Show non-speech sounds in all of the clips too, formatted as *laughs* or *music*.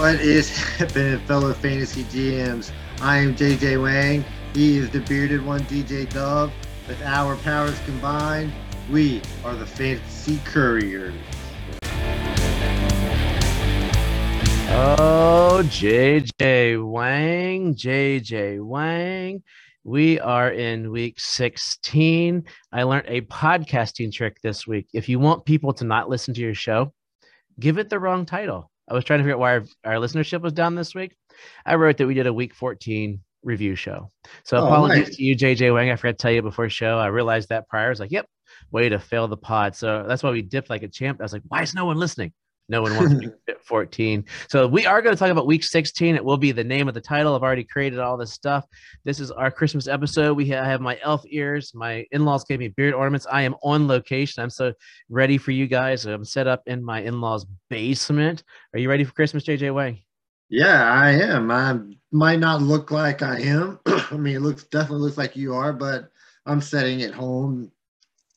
What is happening, fellow fantasy GMs? I am JJ Wang. He is the bearded one, DJ Dove. With our powers combined, we are the Fantasy Couriers. Oh, JJ Wang, JJ Wang. We are in week 16. I learned a podcasting trick this week. If you want people to not listen to your show, give it the wrong title. I was trying to figure out why our, our listenership was down this week. I wrote that we did a week 14 review show. So Oh, apologies nice. to you, JJ Wang. I forgot to tell you before show. I realized that prior. I was like, yep, way to fail the pod. So that's why we dipped like a champ. I was like, why is no one listening? No one wants to *laughs* week 14. So we are going to talk about week 16. It will be the name of the title. I've already created all this stuff. This is our Christmas episode. We have my elf ears. My in-laws gave me beard ornaments. I am on location. I'm so ready for you guys. I'm set up in my in-laws basement. Are you ready for Christmas, JJ Wang? Yeah, I am. I might not look like I am. *clears throat* I mean, it looks definitely looks like you are, but I'm setting at home,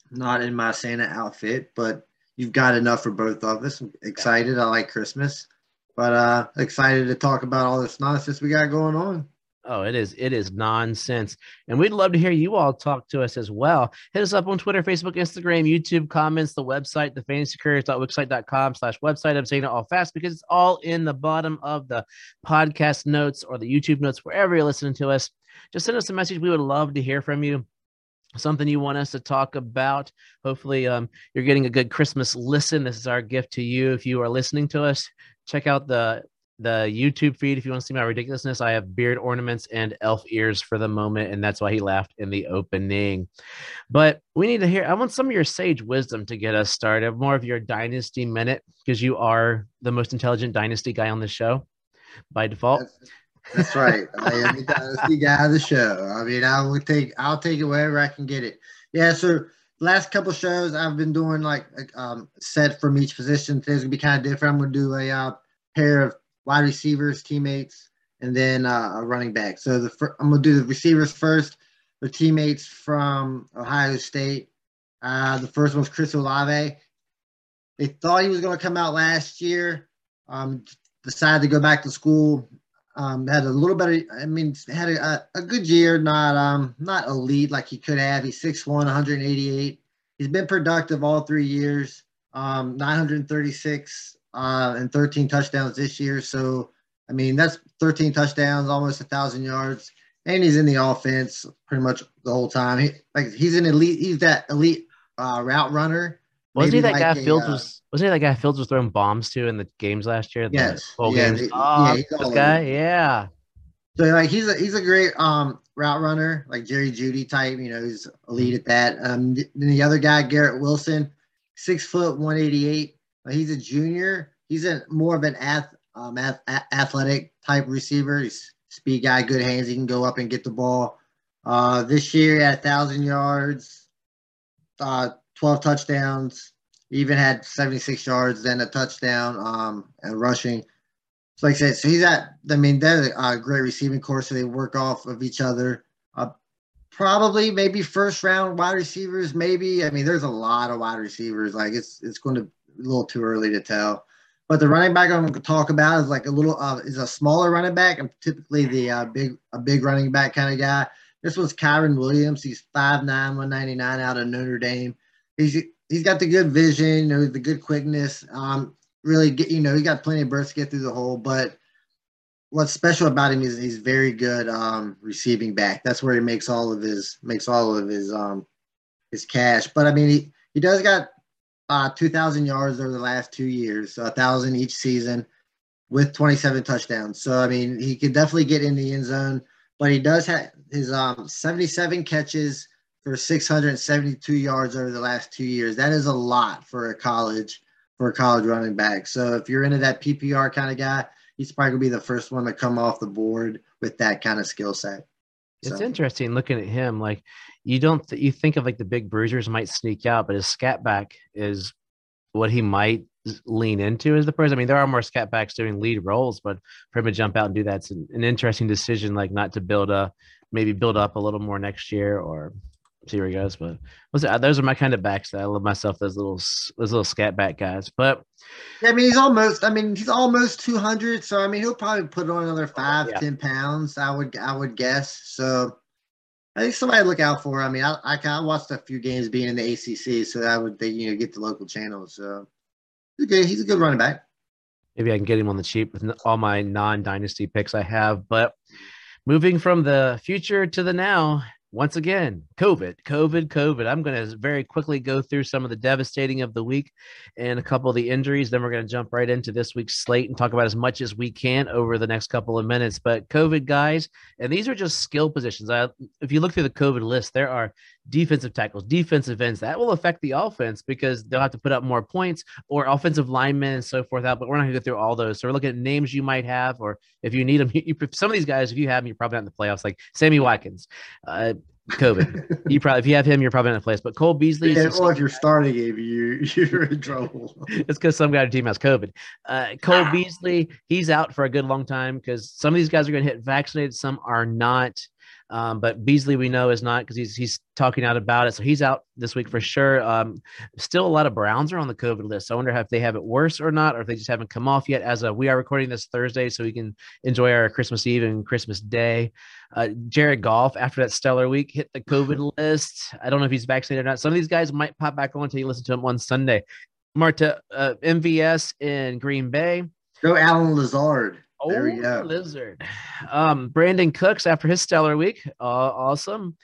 not in my Santa outfit, but you've got enough for both of us. I'm excited. I like Christmas, but uh excited to talk about all this nonsense we got going on. Oh, it is. It is nonsense. And we'd love to hear you all talk to us as well. Hit us up on Twitter, Facebook, Instagram, YouTube, comments, the website, the slash website. I'm saying it all fast because it's all in the bottom of the podcast notes or the YouTube notes, wherever you're listening to us. Just send us a message. We would love to hear from you. Something you want us to talk about. Hopefully, um, you're getting a good Christmas listen. This is our gift to you. If you are listening to us, check out the the YouTube feed if you want to see my ridiculousness. I have beard ornaments and elf ears for the moment, and that's why he laughed in the opening. But we need to hear. I want some of your sage wisdom to get us started. More of your dynasty minute because you are the most intelligent dynasty guy on the show by default. That's, that's right. I am the guy of the show. I mean, I will take I'll take it wherever I can get it. Yeah, so last couple shows I've been doing like um set from each position. Today's gonna be kind of different. I'm gonna do a uh, pair of wide receivers, teammates, and then uh, a running back. So the I'm gonna do the receivers first. The teammates from Ohio State. Uh, the first one's Chris Olave. They thought he was going to come out last year. Um, decided to go back to school. Um, had a little better. I mean, had a, a, good year. Not um, not elite like he could have. He's 6'1", 188. He's been productive all three years. Um, 936 uh, and 13 touchdowns this year. So, I mean, that's 13 touchdowns, almost a thousand yards, and he's in the offense pretty much the whole time. He, like he's an elite. He's that elite uh, route runner. Wasn't he that guy a, Fields uh, was? Wasn't he that guy Fields was throwing bombs to in the games last year? The Yes. bowl Yeah, games. he- oh, yeah, this guy. Yeah. So like he's a he's a great um route runner, like Jerry Jeudy type. You know, he's elite at that. Um, th- then the other guy, Garrett Wilson, six foot one eighty eight. he's a junior. He's a more of an ath, um, ath, athletic type receiver. He's speed guy, good hands. He can go up and get the ball. Uh, this year at a thousand yards, uh, twelve touchdowns. He even had seventy six yards, then a touchdown, um, and rushing. So like I said, so he's at. I mean, they're a great receiving course, so they work off of each other. Uh, probably, maybe first round wide receivers. Maybe. I mean, there's a lot of wide receivers. Like it's it's going to a little too early to tell. But the running back I'm going to talk about is like a little uh, is a smaller running back. I'm typically the uh, big a big running back kind of guy. This one's Kyren Williams. He's 5'9", 199 out of Notre Dame. He's he's got the good vision, you know, the good quickness. Um, really get you know he got plenty of bursts to get through the hole but what's special about him is he's very good um receiving back that's where he makes all of his makes all of his um his cash but i mean he he does got uh 2000 yards over the last two years so a thousand each season with 27 touchdowns so i mean he could definitely get in the end zone but he does have his um 77 catches for 672 yards over the last two years that is a lot for a college for a college running back. So if you're into that PPR kind of guy, he's probably gonna be the first one to come off the board with that kind of skill set. It's So, interesting looking at him. Like you don't th- you think of like the big bruisers might sneak out, but his scat back is what he might lean into as the person. I mean, there are more scat backs doing lead roles, but for him to jump out and do that's an, an interesting decision. Like not to build a maybe build up a little more next year or see where he goes. But those are my kind of backs. That I love myself those little those little scat back guys. But yeah, I mean, he's almost. I mean, he's almost two hundred. So I mean, he'll probably put on another oh, five, Yeah. ten pounds. I would, I would guess. So I think somebody to look out for. I mean, I, I watched a few games being in the ACC, so I would, they, you know, get the local channels. So he's a good, he's a good running back. maybe I can get him on the cheap with all my non-dynasty picks I have. But moving from the future to the now, once again, COVID, COVID, COVID. I'm going to very quickly go through some of the devastating of the week and a couple of the injuries. Then we're going to jump right into this week's slate and talk about as much as we can over the next couple of minutes. But COVID guys, and these are just skill positions. I, if you look through the COVID list, there are defensive tackles, defensive ends that will affect the offense because they'll have to put up more points or offensive linemen and so forth out. But we're not going to go through all those. So we're looking at names you might have, or if you need them, *laughs* you, some of these guys, if you have them, you're probably not in the playoffs, like Sammy Watkins. Uh, COVID. you *laughs* probably if you have him, you're probably not in the place. But Cole Beasley, Yeah, is- or if you're starting game, you *laughs* you're in trouble. it's because some guy on team has COVID. Uh, Cole Beasley, he's out for a good long time because some of these guys are going to hit vaccinated, some are not. Um, but Beasley, we know, is not because he's he's talking out about it, so he's out this week for sure. Um, still, a lot of Browns are on the COVID list. So I wonder if they have it worse or not, or if they just haven't come off yet. As a, we are recording this Thursday, so we can enjoy our Christmas Eve and Christmas Day. Uh, Jared Goff, after that stellar week, hit the COVID *laughs* list. I don't know if he's vaccinated or not. Some of these guys might pop back on until you listen to him on Sunday. Marta, uh, MVS in Green Bay. Go Allen Lazard. Oh. Lizard. Um, Brandin Cooks after his stellar week. Uh, awesome.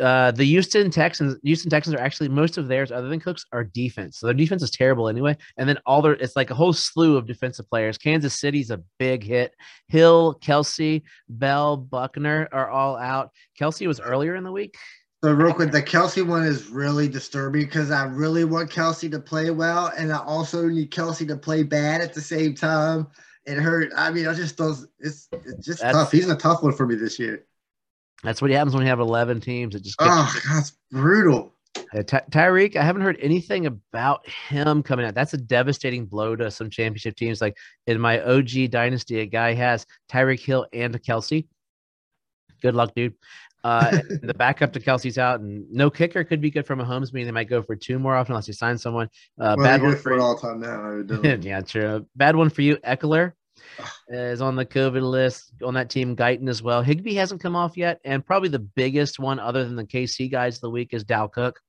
Uh, the Houston Texans, Houston Texans are actually most of theirs, other than Cooks, are defense. So their defense is terrible anyway. And then all their, it's like a whole slew of defensive players. Kansas City's a big hit. Hill, Kelce, Bell, Buckner are all out. Kelce was earlier in the week. So real quick, the Kelce one is really disturbing because I really want Kelce to play well, and I also need Kelce to play bad at the same time. It hurt. I mean, I just those. It's it's just That's- tough. He's a tough one for me this year. That's what happens when you have 11 teams. It just gets Oh, God, it's brutal. Uh, Ty- Tyreek, I haven't heard anything about him coming out. That's a devastating blow to some championship teams. Like in my OG dynasty, a guy has Tyreek Hill and Kelce. Good luck, dude. Uh, *laughs* the backup to Kelce's out, and no kicker could be good for Mahomes. Meaning they might go for two more often unless you sign someone. Uh, well, bad one for all time now. *laughs* yeah, true. Bad one for you. Ekeler is on the COVID list on that team. Guyton as well. Higbee hasn't come off yet, and probably the biggest one, other than the KC guys of the week, is Dow Cook.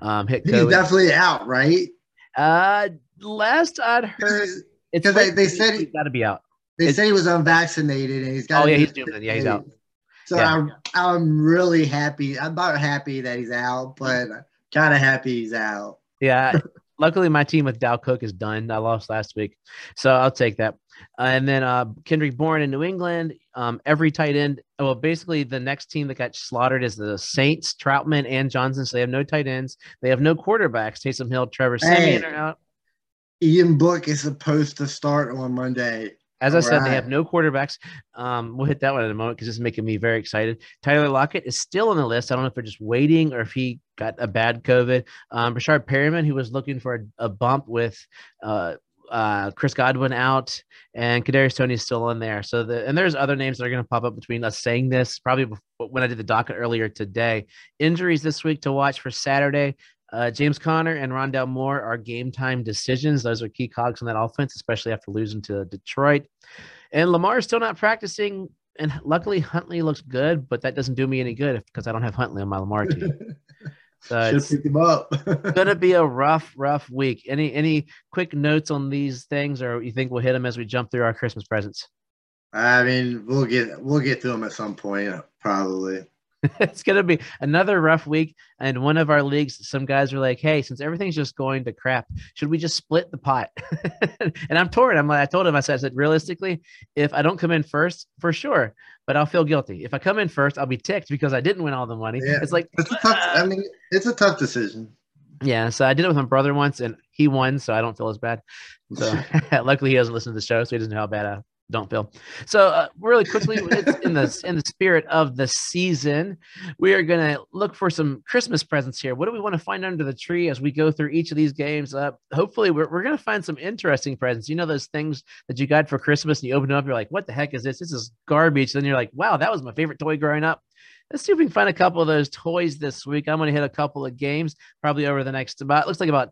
Um, hit He's COVID. definitely out, right? Uh, last I'd heard, it's they- they said he- he's got to be out. They It's- say he was unvaccinated, and he's got. Oh yeah, he's doing it. Yeah, he's out. So Yeah. I'm I'm really happy. I'm not happy that he's out, but kind of happy he's out. Yeah. *laughs* Luckily, my team with Dow Cook is done. I lost last week, so I'll take that. Uh, and then uh, Kendrick Bourne in New England. Um, every tight end. Well, basically, the next team that got slaughtered is the Saints, Trautman, and Johnson. So they have no tight ends. They have no quarterbacks. Taysom Hill, Trevor Siemian are out. Ian Book is supposed to start on Monday. As I said, they have no quarterbacks. Um, we'll hit that one in a moment because it's making me very excited. Tyler Lockett is still on the list. I don't know if they're just waiting or if he got a bad COVID. Um, Rashard Perriman, who was looking for a, a bump with uh, uh, Chris Godwin out, and Kadarius Toney is still on there. So the and there's other names that are going to pop up between us saying this probably before, when I did the docket earlier today. Injuries this week to watch for Saturday. Uh, James Conner and Rondale Moore are game time decisions. Those are key cogs in that offense, especially after losing to Detroit. And Lamar is still not practicing. And luckily, Huntley looks good, but that doesn't do me any good because I don't have Huntley on my Lamar team. *laughs* So Should it's pick him up. *laughs* gonna be a rough, rough week. Any any quick notes on these things, or you think we'll hit them as we jump through our Christmas presents? I mean, we'll get we'll get to them at some point, probably. *laughs* it's gonna be another rough week. And one of our leagues, some guys are like, "Hey, since everything's just going to crap, should we just split the pot?" *laughs* and I'm torn. I'm like, I told him, I said, I said, realistically, if I don't come in first, for sure, but I'll feel guilty. If I come in first, I'll be ticked because I didn't win all the money. Yeah. It's like, It's a tough. I mean, it's a tough decision. yeah. So I did it with my brother once, and he won, so I don't feel as bad. So *laughs* luckily, he doesn't listen to the show, so he doesn't know how bad I don't feel. So uh, really quickly, in the in the spirit of the season, we are gonna look for some Christmas presents here. What do we want to find under the tree as we go through each of these games? Uh, hopefully, we're we're gonna find some interesting presents. You know those things that you got for Christmas, and you open it up, you're like, "What the heck is this? This is garbage." Then you're like, "Wow, that was my favorite toy growing up." Let's see if we can find a couple of those toys this week. I'm going to hit a couple of games probably over the next about looks like about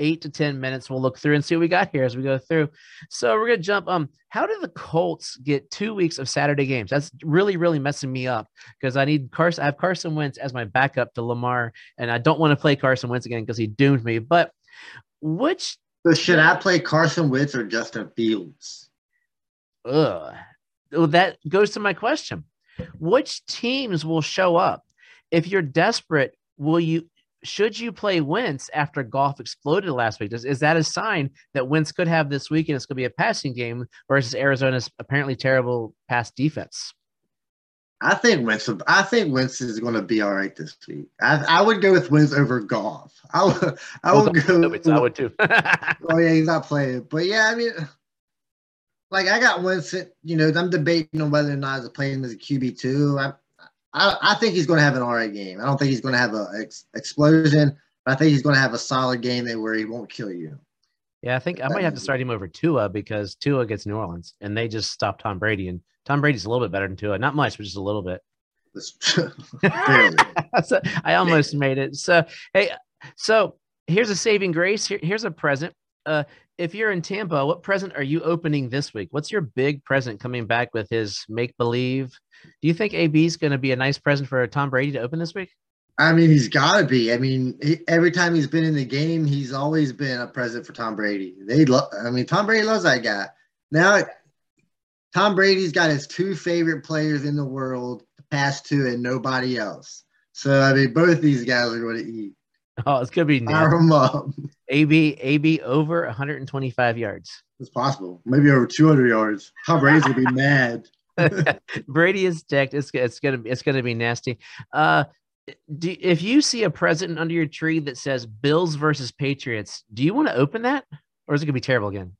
eight to ten minutes. We'll look through and see what we got here as we go through. So we're gonna jump. Um, how did the Colts get two weeks of Saturday games? That's really, really messing me up because I need Carson. I have Carson Wentz as my backup to Lamar, and I don't want to play Carson Wentz again because he doomed me. But which So should I play Carson Wentz or Justin Fields? ugh, well, that goes to my question. Which teams will show up? If you're desperate, will you should you play Wentz after Goff exploded last week? Is, is that a sign that Wentz could have this week and it's going to be a passing game versus Arizona's apparently terrible pass defense? I think Wentz. I think Wentz is going to be all right this week. I, I would go with Wentz over Goff. *laughs* I would. I would go. I would too. *laughs* oh yeah, he's not playing. But yeah, I mean, like I got Wentz. You know, I'm debating on whether or not to play him as a QB two. I, I, I think he's going to have an all right game. I don't think he's going to have an ex- explosion, but I think he's going to have a solid game where he won't kill you. Yeah, I think I might have to start him over Tua because Tua gets New Orleans and they just stopped Tom Brady. And Tom Brady's a little bit better than Tua. Not much, but just a little bit. *laughs* *laughs* so I almost made it. So, hey, so here's a saving grace. Here, here's a present. Uh, if you're in Tampa, what present are you opening this week? What's your big present coming back with his make believe? Do you think AB is going to be a nice present for Tom Brady to open this week? I mean, he's got to be. I mean, he, every time he's been in the game, he's always been a present for Tom Brady. They love. I mean, Tom Brady loves that guy. Now, Tom Brady's got his two favorite players in the world to pass to, and nobody else. So I mean, both these guys are going to eat. *laughs* Oh, it's gonna be fire them up. AB AB over 125 yards. It's possible. Maybe over 200 yards. Tom Brady's gonna be *laughs* mad. *laughs* Brady is decked. It's it's gonna it's gonna be nasty. Uh, do, if you see a present under your tree that says Bills versus Patriots, do you want to open that, or is it gonna be terrible again?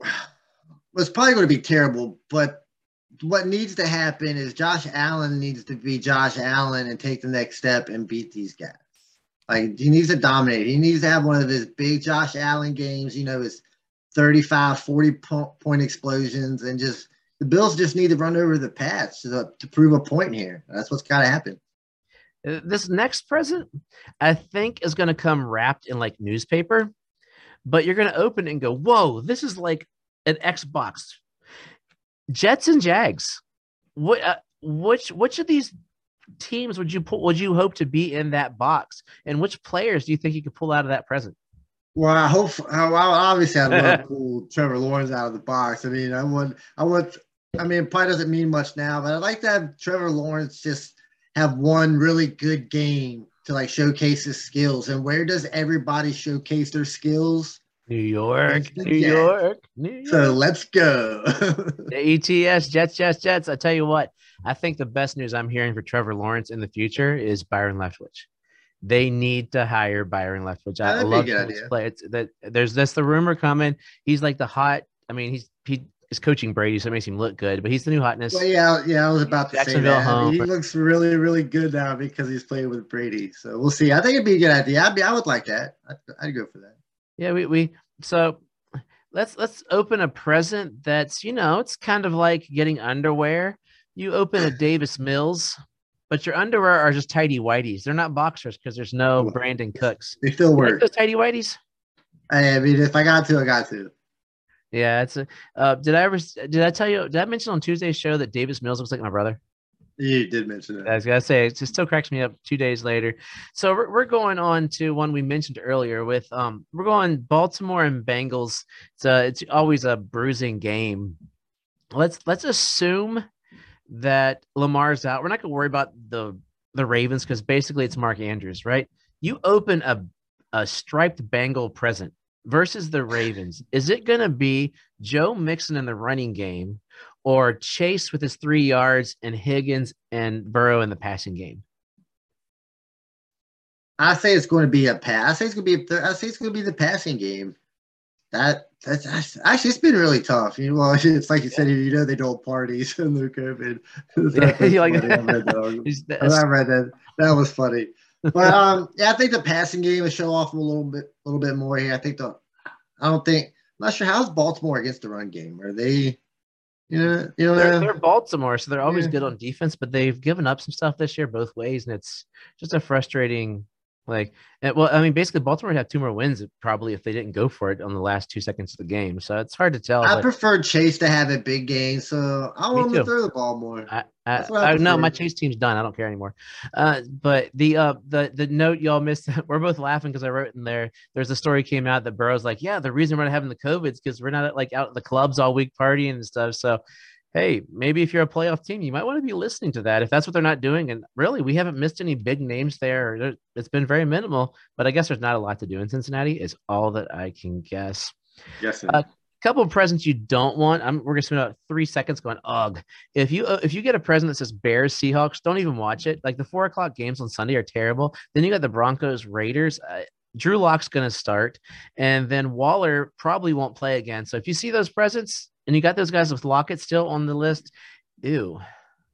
Well, it's probably going to be terrible, but what needs to happen is Josh Allen needs to be Josh Allen and take the next step and beat these guys. Like he needs to dominate. He needs to have one of his big Josh Allen games, you know, his 35, 40 point explosions and just the Bills just need to run over the Pats to, to prove a point here. That's what's got to happen. Uh, this next present, I think, is going to come wrapped in like newspaper, but you're going to open it and go, "Whoa, this is like an Xbox." Jets and Jags. What? Uh, which? Which of these teams would you pull? Would you hope to be in that box? And which players do you think you could pull out of that present? Well, I hope. Well, obviously, I'd *laughs* love to pull Trevor Lawrence out of the box. I mean, I want. I want I mean, it probably doesn't mean much now, but I'd like to have Trevor Lawrence just have one really good game to like showcase his skills. And where does everybody showcase their skills? New York, New York, New York. So let's go. *laughs* the ETS, Jets, Jets, Jets. I tell you what, I think the best news I'm hearing for Trevor Lawrence in the future is Byron Leftwich. They need to hire Byron Leftwich. I love his play. It's that there's that's the rumor coming. He's like the hot. I mean, he's he is coaching Brady, so it makes him look good. But he's the new hotness. Well, yeah, yeah, I was about to say that. I mean, he looks really, really good now because he's playing with Brady. So we'll see. I think it'd be a good idea. I'd be, I would like that. I'd, I'd go for that. Yeah, we we so let's let's open a present that's you know it's kind of like getting underwear. You open a Davis Mills, but your underwear are just tidy whiteys. They're not boxers because there's no Brandin Cooks. They still work. Like those tidy whiteys. I mean, if I got to, I got to. Yeah, it's a. Uh, did I ever? Did I tell you? Did I mention on Tuesday's show that Davis Mills looks like my brother? You did mention it. I was gonna say it still cracks me up two days later. So we're, we're going on to one we mentioned earlier with um we're going Baltimore and Bengals. It's a, it's always a bruising game. Let's let's assume that Lamar's out. We're not gonna worry about the the Ravens because basically it's Mark Andrews, right? You open a a striped Bengal present versus the Ravens, is it to be Joe Mixon in the running game or Chase with his three yards and Higgins and Burrow in the passing game? I say it's going to be a pass. I say it's going to be. I say it's going to be the passing game. That that's actually it's been really tough. You know, well, *laughs* it's like you said, you know, they don't parties in the COVID. Yeah, like, I read *laughs* that. I read that. That was funny but um, *laughs* yeah, I think the passing game will show off a little bit, a little bit more here. I think the, I don't think, I'm not sure how's Baltimore against the run game. Are they? You know, you know, they're, they're Baltimore, so they're always yeah. good on defense, but they've given up some stuff this year both ways, and it's just a frustrating like, well, I mean, basically, Baltimore had two more wins probably if they didn't go for it on the last two seconds of the game. So it's hard to tell. I prefer Chase to have a big game, so I want him to throw the ball more. I, I, I, I no, my Chase team's done. I don't care anymore. Uh, but the uh the the note y'all missed, *laughs* we're both laughing because I wrote in there. There's a story came out that Burrow's like, yeah, the reason we're not having the COVID is because we're not like out at the clubs all week partying and stuff. So hey, maybe if you're a playoff team, you might want to be listening to that if that's what they're not doing. And really, we haven't missed any big names there. It's been very minimal, but I guess there's not a lot to do in Cincinnati, is all that I can guess. Yes. A couple of presents you don't want. I'm, we're gonna spend about three seconds going. Ugh. If you uh, if you get a present that says Bears Seahawks, don't even watch it. Like the four o'clock games on Sunday are terrible. Then you got the Broncos Raiders. Uh, Drew Lock's going to start, and then Waller probably won't play again. So if you see those presents, and you got those guys with Lockett still on the list. Ew.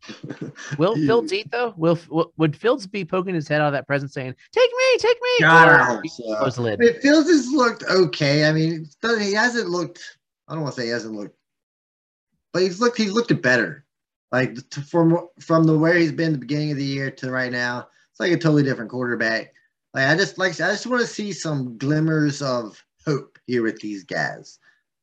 *laughs* Will Fields eat though? Will would Fields be poking his head out of that present saying, "Take me, take me"? God, I hope so. lid. I mean, Fields has looked okay. I mean, he hasn't looked. I don't want to say he hasn't looked, but he's looked. He's looked better. Like from from the where he's been the beginning of the year to right now, it's like a totally different quarterback. Like I just like I just want to see some glimmers of hope here with these guys.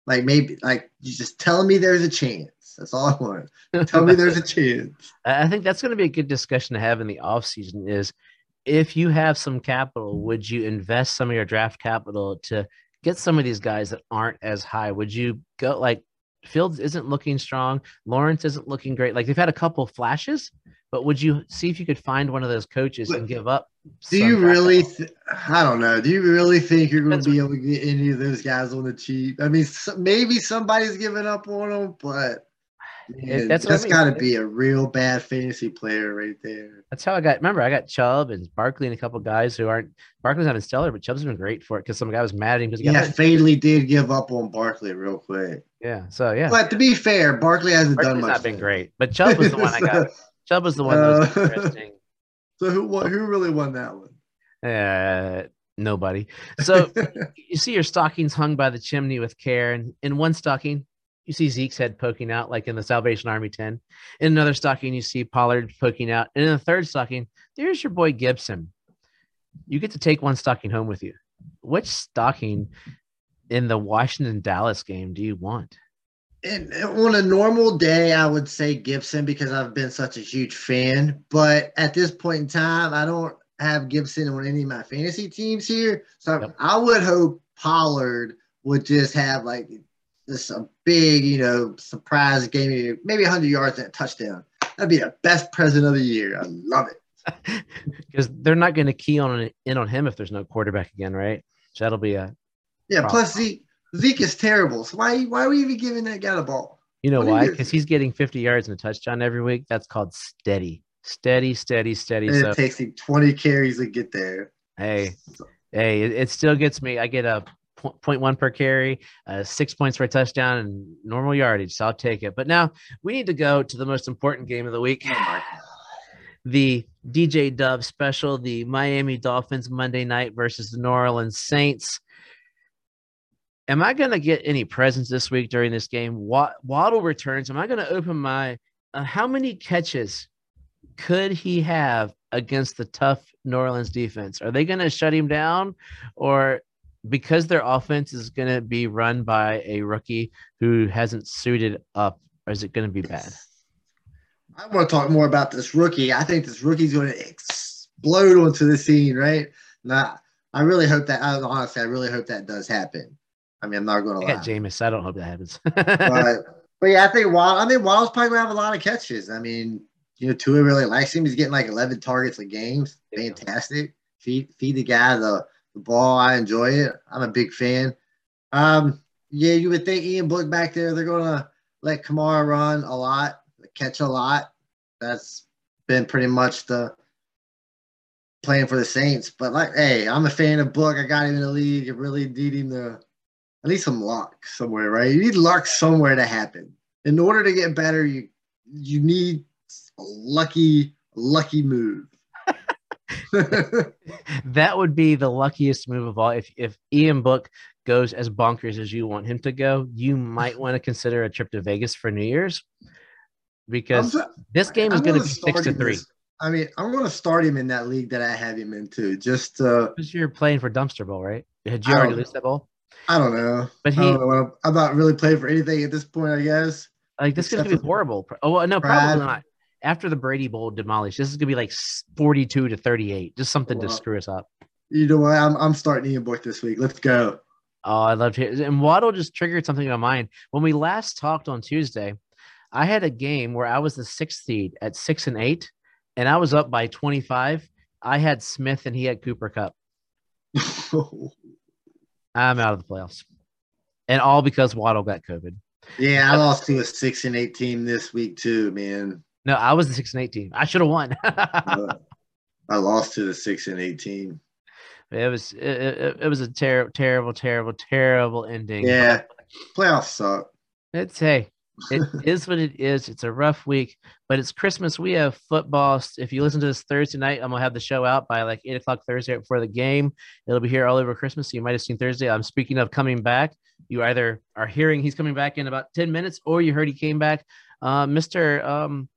Like maybe like you just tell me there's a chance. That's all I want. Tell me there's a *laughs* chance. I think that's going to be a good discussion to have in the off season. Is if you have some capital, would you invest some of your draft capital to get some of these guys that aren't as high? Would you go like Fields isn't looking strong, Lawrence isn't looking great. Like they've had a couple flashes, but would you see if you could find one of those coaches but and give up? Do you really? Th- I don't know. Do you really think you're going to be able to get any of those guys on the cheap? I mean, so, maybe somebody's giving up on them, but man, that's, that's I mean. got to be a real bad fantasy player right there. That's how I got. Remember, I got Chubb and Barkley and a couple guys who aren't. Barkley's not in stellar, but Chubb's been great for it because some guy was mad at him because yeah, Fadley did give up on Barkley real quick. Yeah. So yeah. But to be fair, Barkley hasn't Barkley's done much. Not been great, but Chubb was the one I got. *laughs* Chubb was the one that was uh, interesting. *laughs* So who who really won that one? Uh, nobody. So *laughs* you see your stockings hung by the chimney with care, and in one stocking you see Zeke's head poking out, like in the Salvation Army 10. In another stocking, you see Pollard poking out. And in the third stocking, there's your boy Gibson. You get to take one stocking home with you. Which stocking in the Washington Dallas game do you want? And on a normal day, I would say Gibson because I've been such a huge fan. But at this point in time, I don't have Gibson on any of my fantasy teams here. So yep. I would hope Pollard would just have like this a big, you know, surprise game, maybe 100 yards and a touchdown. That'd be the best present of the year. I love it. *laughs* Because they're not going to key on in on him if there's no quarterback again, right? So that'll be a yeah. Plus Zeke, Zeke is terrible. So why why are we even giving that guy the ball? You know what why? Because he's getting 50 yards and a touchdown every week. That's called steady, steady, steady, steady. And so, it takes him 20 carries to get there. Hey, hey, it, it still gets me. I get a 0.1 per carry, uh, six points for a touchdown, and normal yardage. So I'll take it. But now we need to go to the most important game of the week. Oh the DJ Dove special, the Miami Dolphins Monday night versus the New Orleans Saints. Am I going to get any presents this week during this game? Waddle returns. Am I going to open my? Uh, how many catches could he have against the tough New Orleans defense? Are they going to shut him down, or because their offense is going to be run by a rookie who hasn't suited up, or is it going to be bad? *sighs* I want to talk more about this rookie. I think this rookie's going to explode onto the scene, right? Now, I really hope that. Honestly, I really hope that does happen. I mean, I'm not going to lie. Jameis. I don't hope that happens. *laughs* but, but yeah, I think Wild. I think Wild's probably going to have a lot of catches. I mean, you know, Tua really likes him. He's getting like 11 targets a game. Fantastic. Feed feed the guy the the ball. I enjoy it. I'm a big fan. Um, yeah, you would think Ian Book back there, they're going to let Kamara run a lot, catch a lot. That's been pretty much the playing for the Saints. But like, hey, I'm a fan of Book. I got him in the league. You really need him to at need some luck somewhere, right? You need luck somewhere to happen. In order to get better, you you need a lucky, lucky move. *laughs* that would be the luckiest move of all. If if Ian Book goes as bonkers as you want him to go, you might want to consider a trip to Vegas for New Year's because I'm- this game is going to be six to three this- I mean, I'm going to start him in that league that I have him into. Just, uh, because you're playing for dumpster bowl, right? Did you I already lose that bowl? I don't know. But he know. I'm, not really playing for anything at this point, I guess. like this is going to be horrible. Oh well, no, Brad. probably not. After the Brady Bowl demolished, this is going to be like forty-two to thirty-eight, just something to screw us up. You know what? I'm, I'm starting Ian Book this week. Let's go. Oh, I love to hear. And Waddle just triggered something in my mind. When we last talked on Tuesday, I had a game where I was the sixth seed at six and eight, and I was up by 25. I had Smith and he had Cooper Kupp. *laughs* *laughs* I'm out of the playoffs. And all because Waddle got COVID. yeah, I lost to a six and eight team this week too, man. No, I was the six and eight team. I should have won. *laughs* Uh, I lost to the six and eight team. it was it, it, it was a terrible, terrible, terrible, terrible ending. Yeah, playoffs suck. It's hey, it is what it is. It's a rough week, but it's Christmas. We have football. If you listen to this Thursday night, I'm gonna have the show out by like eight o'clock Thursday before the game. It'll be here all over Christmas. So you might have seen Thursday. I'm speaking of coming back. You either are hearing he's coming back in about 10 minutes, or you heard he came back. Uh, Mr. Um,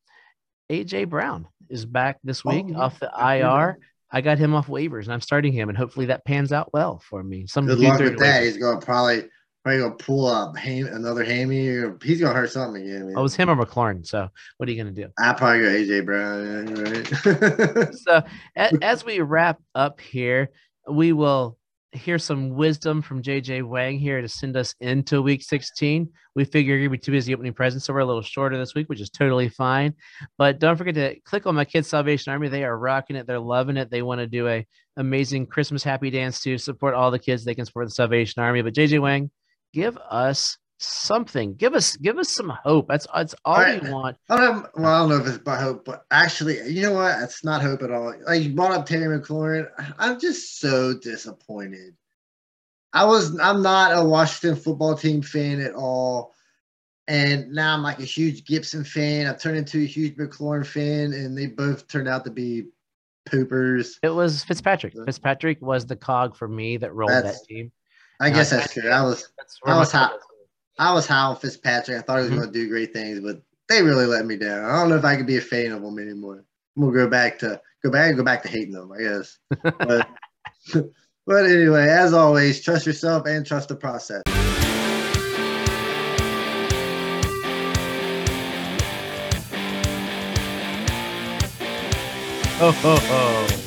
AJ Brown is back this week Oh, off the IR. I got him off waivers and I'm starting him, and hopefully that pans out well for me. Some Good luck with that. He's gonna probably probably gonna pull up ham, another hammy. Or he's gonna hurt something again. Man. Oh, it was him or McLaurin. So what are you gonna do? I probably go AJ Brown. Right. *laughs* so a- as we wrap up here, we will hear some wisdom from JJ Wang here to send us into week 16. We figure you're gonna be too busy opening presents, so we're a little shorter this week, which is totally fine. But don't forget to click on my kids Salvation Army. They are rocking it. They're loving it. They want to do a amazing Christmas happy dance to support all the kids. They can support the Salvation Army. But JJ Wang, give us something. Give us give us some hope. That's that's all right. we want. I don't know, well, I don't know if it's by hope, but actually, you know what? It's not hope at all. Like you brought up Terry McLaurin. I'm just so disappointed. I was I'm not a Washington football team fan at all. And now I'm like a huge Gibson fan. I've turned into a huge McLaurin fan, and they both turned out to be poopers. It was Fitzpatrick. Fitzpatrick was the cog for me that rolled That's- that team. I guess that's true. I was I was my hot. focus is. I was high on Fitzpatrick. I thought he was Mhm. going to do great things, but they really let me down. I don't know if I could be a fan of them anymore. I'm gonna go back to go back and go back to hating them, I guess. *laughs* But, *laughs* but anyway, as always, trust yourself and trust the process. Ho, ho, ho.